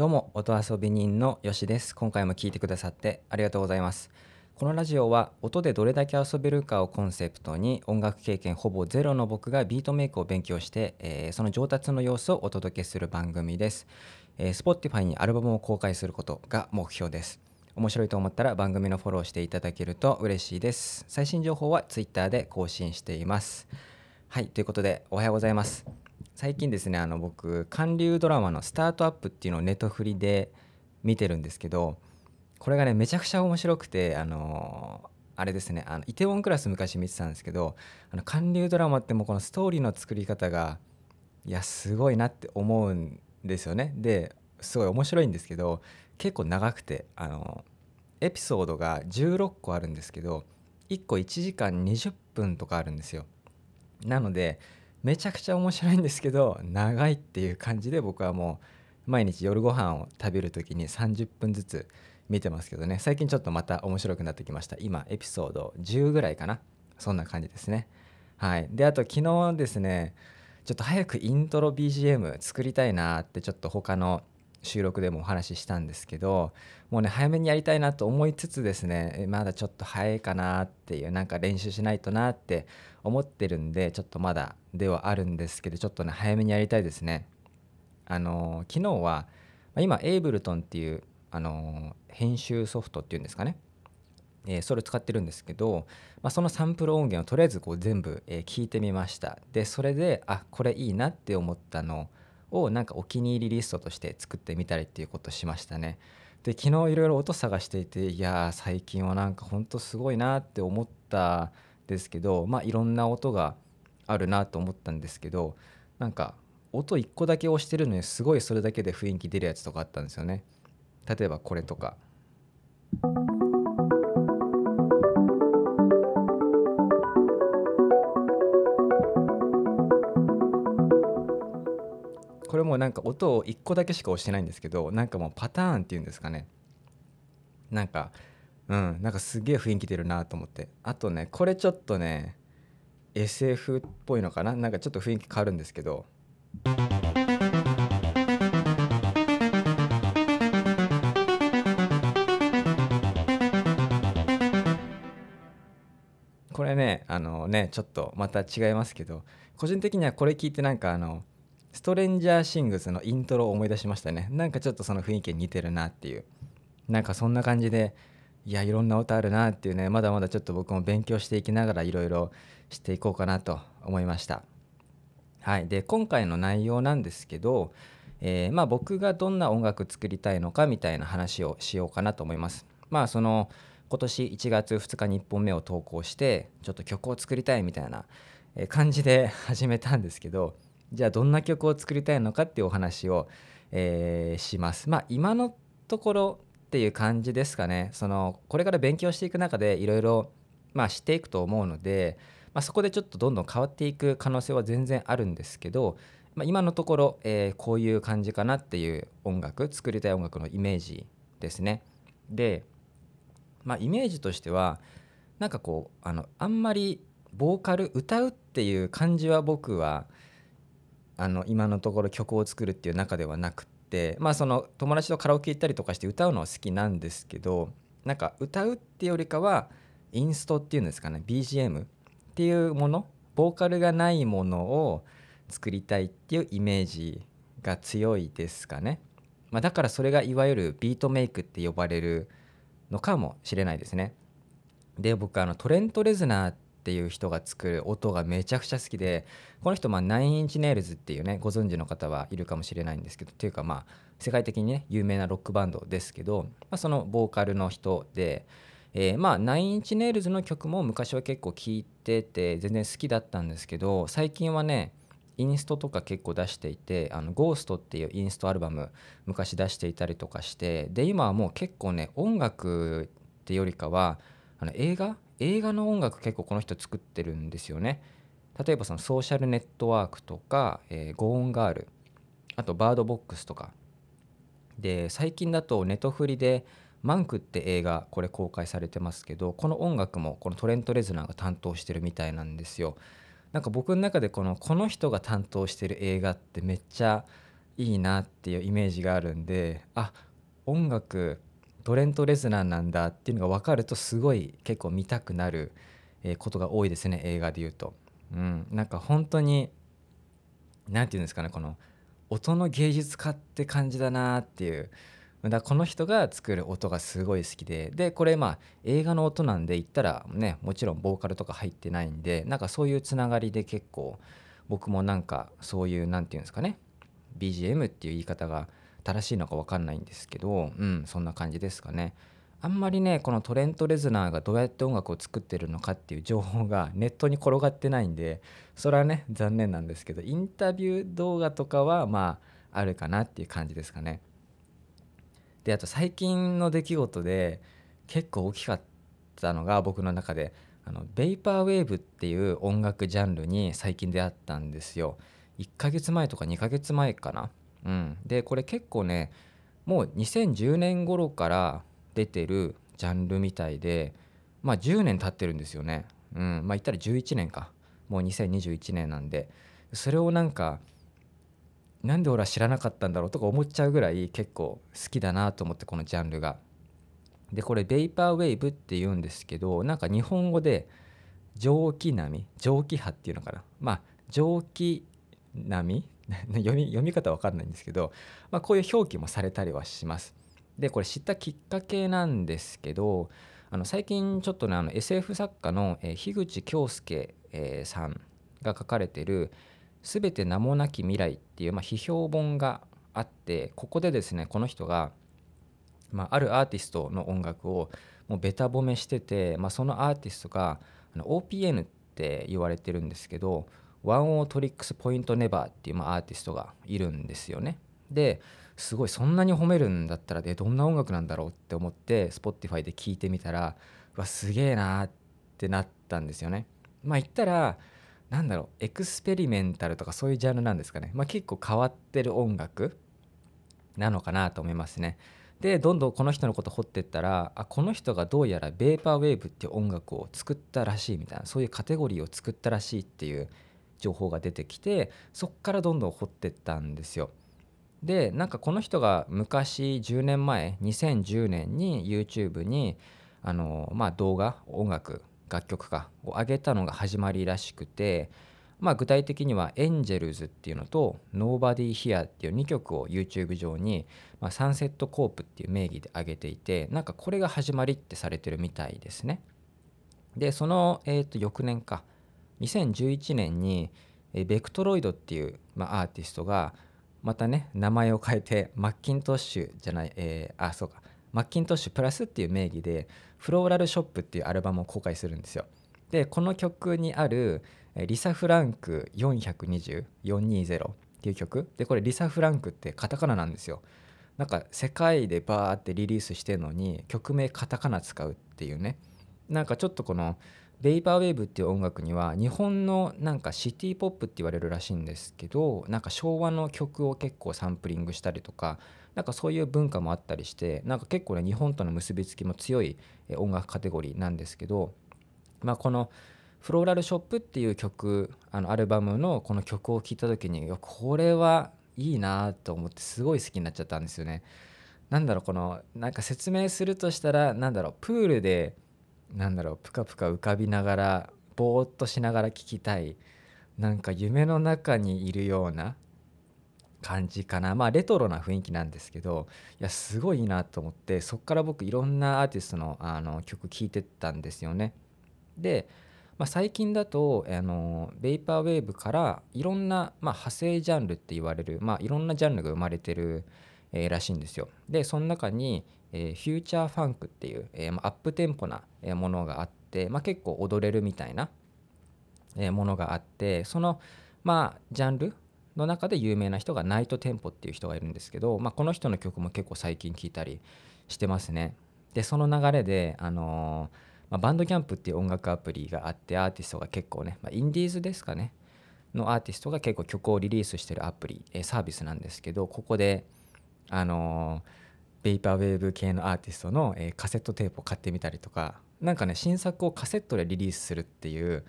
どうも音遊び人のよしです。今回も聞いてくださってありがとうございます。このラジオは音でどれだけ遊べるかをコンセプトに音楽経験ほぼゼロの僕がビートメイクを勉強して、えー、その上達の様子をお届けする番組です、えー、Spotify にアルバムを公開することが目標です。面白いと思ったら番組のフォローしていただけると嬉しいです。最新情報は Twitter で更新しています。はいということでおはようございます。最近ですねあの僕韓流ドラマの「スタートアップ」っていうのをネトフリで見てるんですけどこれがねめちゃくちゃ面白くてあのあれですねあのイテウォンクラス昔見てたんですけどあの韓流ドラマってもうこのストーリーの作り方がいやすごいなって思うんですよね。ですごい面白いんですけど結構長くてあのエピソードが16個あるんですけど1個1時間20分とかあるんですよ。なのでめちゃくちゃ面白いんですけど長いっていう感じで僕はもう毎日夜ご飯を食べる時に30分ずつ見てますけどね。最近ちょっとまた面白くなってきました。今エピソード10ぐらいかな。そんな感じですね。はい。であと昨日ですねちょっと早くイントロ BGM 作りたいなってちょっと他の収録でもお話ししたんですけどもうね早めにやりたいなと思いつつですねまだちょっと早いかなっていうなんか練習しないとなって思ってるんでちょっとまだではあるんですけどちょっとね早めにやりたいですね。あの昨日は今エイブルトンっていうあの編集ソフトっていうんですかね。え、それを使ってるんですけど、まあ、そのサンプル音源をとりあえずこう全部、え、聞いてみました。でそれであこれいいなって思ったのをなんかお気に入りリストとして作ってみたりっていうことをしましたねで昨日いろいろ音探していていや最近はなんかほんとすごいなって思ったですけどまあいろんな音があるなと思ったんですけどなんか音1個だけ押してるのにすごいそれだけで雰囲気出るやつとかあったんですよね例えばこれとか。これもなんか音を1個だけしか押してないんですけどなんかもうパターンっていうんですかね。なんかうんなんかすげえ雰囲気出るなと思って。あとねこれちょっとね SF っぽいのかな？なんかちょっと雰囲気変わるんですけど。これねあのねちょっとまた違いますけど個人的にはこれ聞いてなんかあのストレンジャーシングスのイントロを思い出しましたね。なんかちょっとその雰囲気に似てるなっていう。なんかそんな感じでいやいろんな歌あるなっていうね。まだまだちょっと僕も勉強していきながらいろいろしていこうかなと思いました。はい。で今回の内容なんですけど、えー、まあ僕がどんな音楽作りたいのかみたいな話をしようかなと思います。まあその今年1月2日に1本目を投稿してちょっと曲を作りたいみたいな感じで始めたんですけどじゃあどんな曲を作りたいのかっていうお話を、えー、します。まあ今のところっていう感じですかね。そのこれから勉強していく中でいろいろまあ知っていくと思うので、まあ、そこでちょっとどんどん変わっていく可能性は全然あるんですけど、まあ、今のところ、えー、こういう感じかなっていう音楽作りたい音楽のイメージですね。で、まあ、イメージとしてはなんかこうあのあんまりボーカル歌うっていう感じは僕はあの今のところ曲を作るっていう中ではなくってまあその友達とカラオケ行ったりとかして歌うのは好きなんですけどなんか歌うっていうよりかはインストっていうんですかね BGM っていうものボーカルがないものを作りたいっていうイメージが強いですかね、まあ、だからそれがいわゆるビートメイクって呼ばれるのかもしれないですね。で僕あのトレント・レズナーっていう人が作る音がめちゃくちゃ好きでこの人まあナインインチネイルズっていうねご存知の方はいるかもしれないんですけどっていうかまあ世界的にね有名なロックバンドですけど、まあ、そのボーカルの人で、えー、まあナインインチネイルズの曲も昔は結構聴いてて全然好きだったんですけど最近はねインストとか結構出していて「あのゴーストっていうインストアルバム昔出していたりとかしてで今はもう結構ね音楽ってよりかはあの映画映画の音楽結構この人作ってるんですよね。例えばそのソーシャルネットワークとか、えー、ゴーンガールあとバードボックスとか。で最近だとネトフリでマンクって映画これ公開されてますけどこの音楽もこのトレント・レズナーが担当してるみたいなんですよ。なんか僕の中でこのこの人が担当してる映画ってめっちゃいいなっていうイメージがあるんであ音楽トレント・レズナーなんだっていうのが分かるとすごい結構見たくなることが多いですね映画で言うと。うん、なんか本当に何て言うんですかねこの音の芸術家って感じだなっていう。だこの人が作る音がすごい好きで。でこれまあ映画の音なんで言ったらねもちろんボーカルとか入ってないんでなんかそういうつながりで結構僕もなんかそういう何て言うんですかね BGM っていう言い方が正しいのか分かんないんですけどうんそんな感じですかね。あんまりねこのトレント・レズナーがどうやって音楽を作ってるのかっていう情報が ネットに転がってないんでそれはね残念なんですけどインタビュー動画とかはまああるかなっていう感じですかね。であと最近の出来事で結構大きかったのが僕の中であのベイパーウェーブっていう音楽ジャンルに最近出会ったんですよ。1ヶ月前とか2ヶ月前かな。うん、でこれ結構ねもう2010年頃から出てるジャンルみたいでまあ10年経ってるんですよね。うん、まあ言ったら11年か。もう2021年なんで。それをなんかなんで俺は知らなかったんだろうとか思っちゃうぐらい結構好きだなと思ってこのジャンルが。でこれベイパーウェーブって言うんですけどなんか日本語で蒸気波蒸気波っていうのかな。まあ蒸気波？読み読み方わかんないんですけど、まあ、こういう表記もされたりはします。でこれ知ったきっかけなんですけどあの最近ちょっとねあの SF 作家の、えー、樋口京介、えー、さんが書かれてる「すべて名もなき未来」っていう、まあ、批評本があってここでですねこの人が、まあ、あるアーティストの音楽をもうべた褒めしてて、まあ、そのアーティストがあの OPN って言われてるんですけどワンオートリックスポイントネバーっていう、まあ、アーティストがいるんですよね。ですごいそんなに褒めるんだったらでどんな音楽なんだろうって思って Spotify で聞いてみたらうわすげえなってなったんですよね。まあ言ったらなんだろうエクスペリメンタルとかそういうジャンルなんですかね。まあ結構変わってる音楽なのかなと思いますね。でどんどんこの人のこと掘ってったらあこの人がどうやらベーパーウェーブっていう音楽を作ったらしいみたいなそういうカテゴリーを作ったらしいっていう情報が出てきてそっからどんどん掘ってったんですよ。でなんかこの人が昔10年前2010年に YouTube にあの、まあ、動画音楽楽曲かを上げたのが始まりらしくて、まあ、具体的には「エンジェルズ」っていうのと「Nobody Here」っていう2曲を YouTube 上に、まあ、サンセットコープっていう名義で上げていてなんかこれが始まりってされてるみたいですね。でその、えー、と翌年か2011年にベクトロイドっていう、まあ、アーティストがまたね名前を変えてマッキントッシュじゃない、えー、あそうかマッキントッシュプラスっていう名義でフローラルショップっていうアルバムを公開するんですよ。でこの曲にあるリサ・フランク420420っていう曲でこれリサ・フランクってカタカナなんですよ。なんか世界でバーってリリースしてるのに曲名カタカナ使うっていうねなんかちょっとこのベイパーウェーブっていう音楽には日本のなんかシティポップって言われるらしいんですけどなんか昭和の曲を結構サンプリングしたりとかなんかそういう文化もあったりしてなんか結構ね日本との結びつきも強い音楽カテゴリーなんですけどまあこの「フローラルショップ」っていう曲あのアルバムのこの曲を聴いた時にこれはいいなと思ってすごい好きになっちゃったんですよね。なんだろうこのなんか説明するとしたらなんだろうプールでなんだろうぷかぷか浮かびながらぼーっとしながら聞きたいなんか夢の中にいるような感じかなまあレトロな雰囲気なんですけどいやすごいなと思ってそっから僕いろんなアーティストのあの曲聴いてたんですよね。で、まあ、最近だとあのベイパーウェーブからいろんな、まあ、派生ジャンルって言われる、まあ、いろんなジャンルが生まれてる、えー、らしいんですよ。でその中に、えー、フューチャーファンクっていう、えー、アップテンポなものがあって、まあ、結構踊れるみたいなものがあってそのまあジャンルの中で有名な人がナイトテンポっていう人がいるんですけど、まあ、この人の曲も結構最近聴いたりしてますね。でその流れで、あのー、まあ、バンドキャンプっていう音楽アプリがあってアーティストが結構ね、まあ、インディーズですかねのアーティストが結構曲をリリースしてるアプリ、えサービスなんですけどここであのーベイパーウェーブ系のアーティストの、えー、カセットテープを買ってみたりとかなんかね新作をカセットでリリースするっていう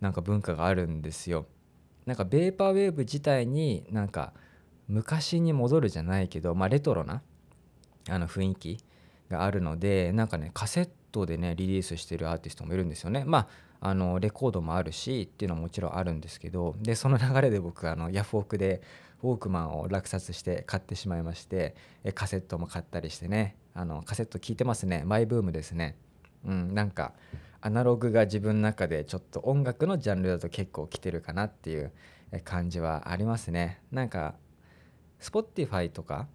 なんか文化があるんですよ。なんかベーパーウェーブ自体になんか昔に戻るじゃないけど、まあ、レトロなあの雰囲気があるのでなんかねカセットでねリリースしてるアーティストもいるんですよね。まああのレコードもあるしっていうのはもちろんあるんですけどでその流れで僕あのヤフオクでウォークマンを落札して買ってしまいましてえカセットも買ったりしてねあのカセット聞いてますね。マイブームですね。うんなんかアナログが自分の中でちょっと音楽のジャンルだと結構来てるかなっていう感じはありますね。なんか Spotify とか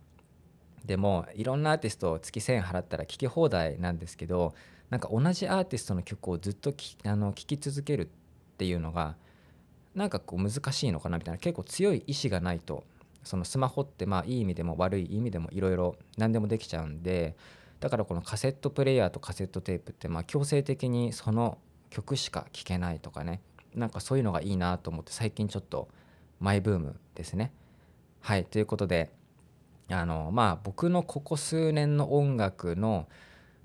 でもいろんなアーティストを月1000円払ったら聴き放題なんですけどなんか同じアーティストの曲をずっときあの聴き続けるっていうのがなんかこう難しいのかなみたいな結構強い意志がないとそのスマホってまあいい意味でも悪い意味でもいろいろ何でもできちゃうんでだからこのカセットプレーヤーとカセットテープってまあ強制的にその曲しか聴けないとかねなんかそういうのがいいなと思って最近ちょっとマイブームですね。はいということであのまあ僕のここ数年の音楽の、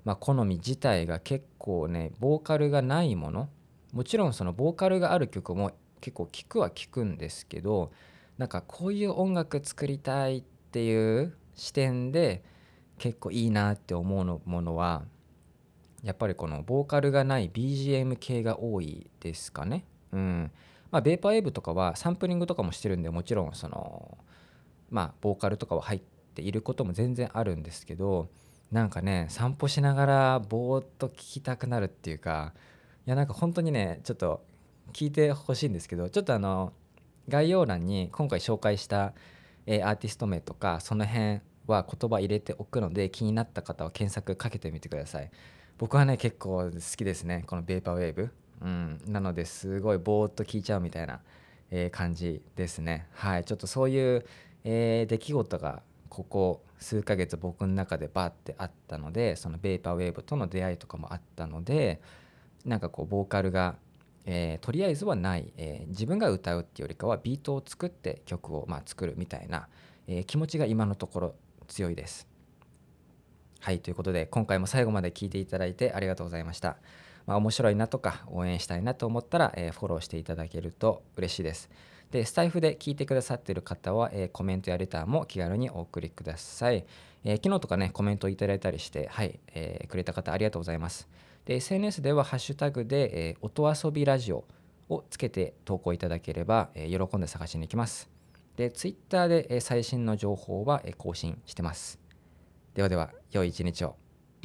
まあ、好み自体が結構ねボーカルがないものもちろんそのボーカルがある曲も結構聴くは聴くんですけどなんかこういう音楽作りたいっていう視点で結構いいなって思うものはやっぱりこのボーカルがない BGM 系が多いですかね。うんまあ、ベーパーウェーブとかはサンプリングとかもしてるんでもちろんそのまあボーカルとかは入っていることも全然あるんですけどなんかね散歩しながらぼーっと聴きたくなるっていうかいやなんか本当にねちょっと聞いてほしいんですけどちょっとあの概要欄に今回紹介した、えアーティスト名とかその辺は言葉入れておくので気になった方は検索かけてみてください。僕はね結構好きですねこのベーパーウェーブうんなのですごいぼーっと聞いちゃうみたいな、え、感じですね。はいちょっとそういう、えー、出来事がここ数ヶ月僕の中でバーってあったのでそのベーパーウェーブとの出会いとかもあったのでなんかこうボーカルがえー、とりあえずはない、えー、自分が歌うっていうよりかはビートを作って曲をまあ作るみたいな、えー、気持ちが今のところ強いです。はいということで今回も最後まで聞いていただいてありがとうございました。まあ、面白いなとか応援したいなと思ったら、えフォローしていただけると嬉しいです。でスタイフで聞いてくださっている方は、えコメントやレターも気軽にお送りください。え昨日とかねコメントいただいたりしてはい、えくれた方ありがとうございます。で SNS ではハッシュタグで、え、音遊びラジオをつけて投稿いただければ、え、喜んで探しに行きます。で、Twitter で、え、最新の情報は、え、更新してます。ではでは、良い一日を。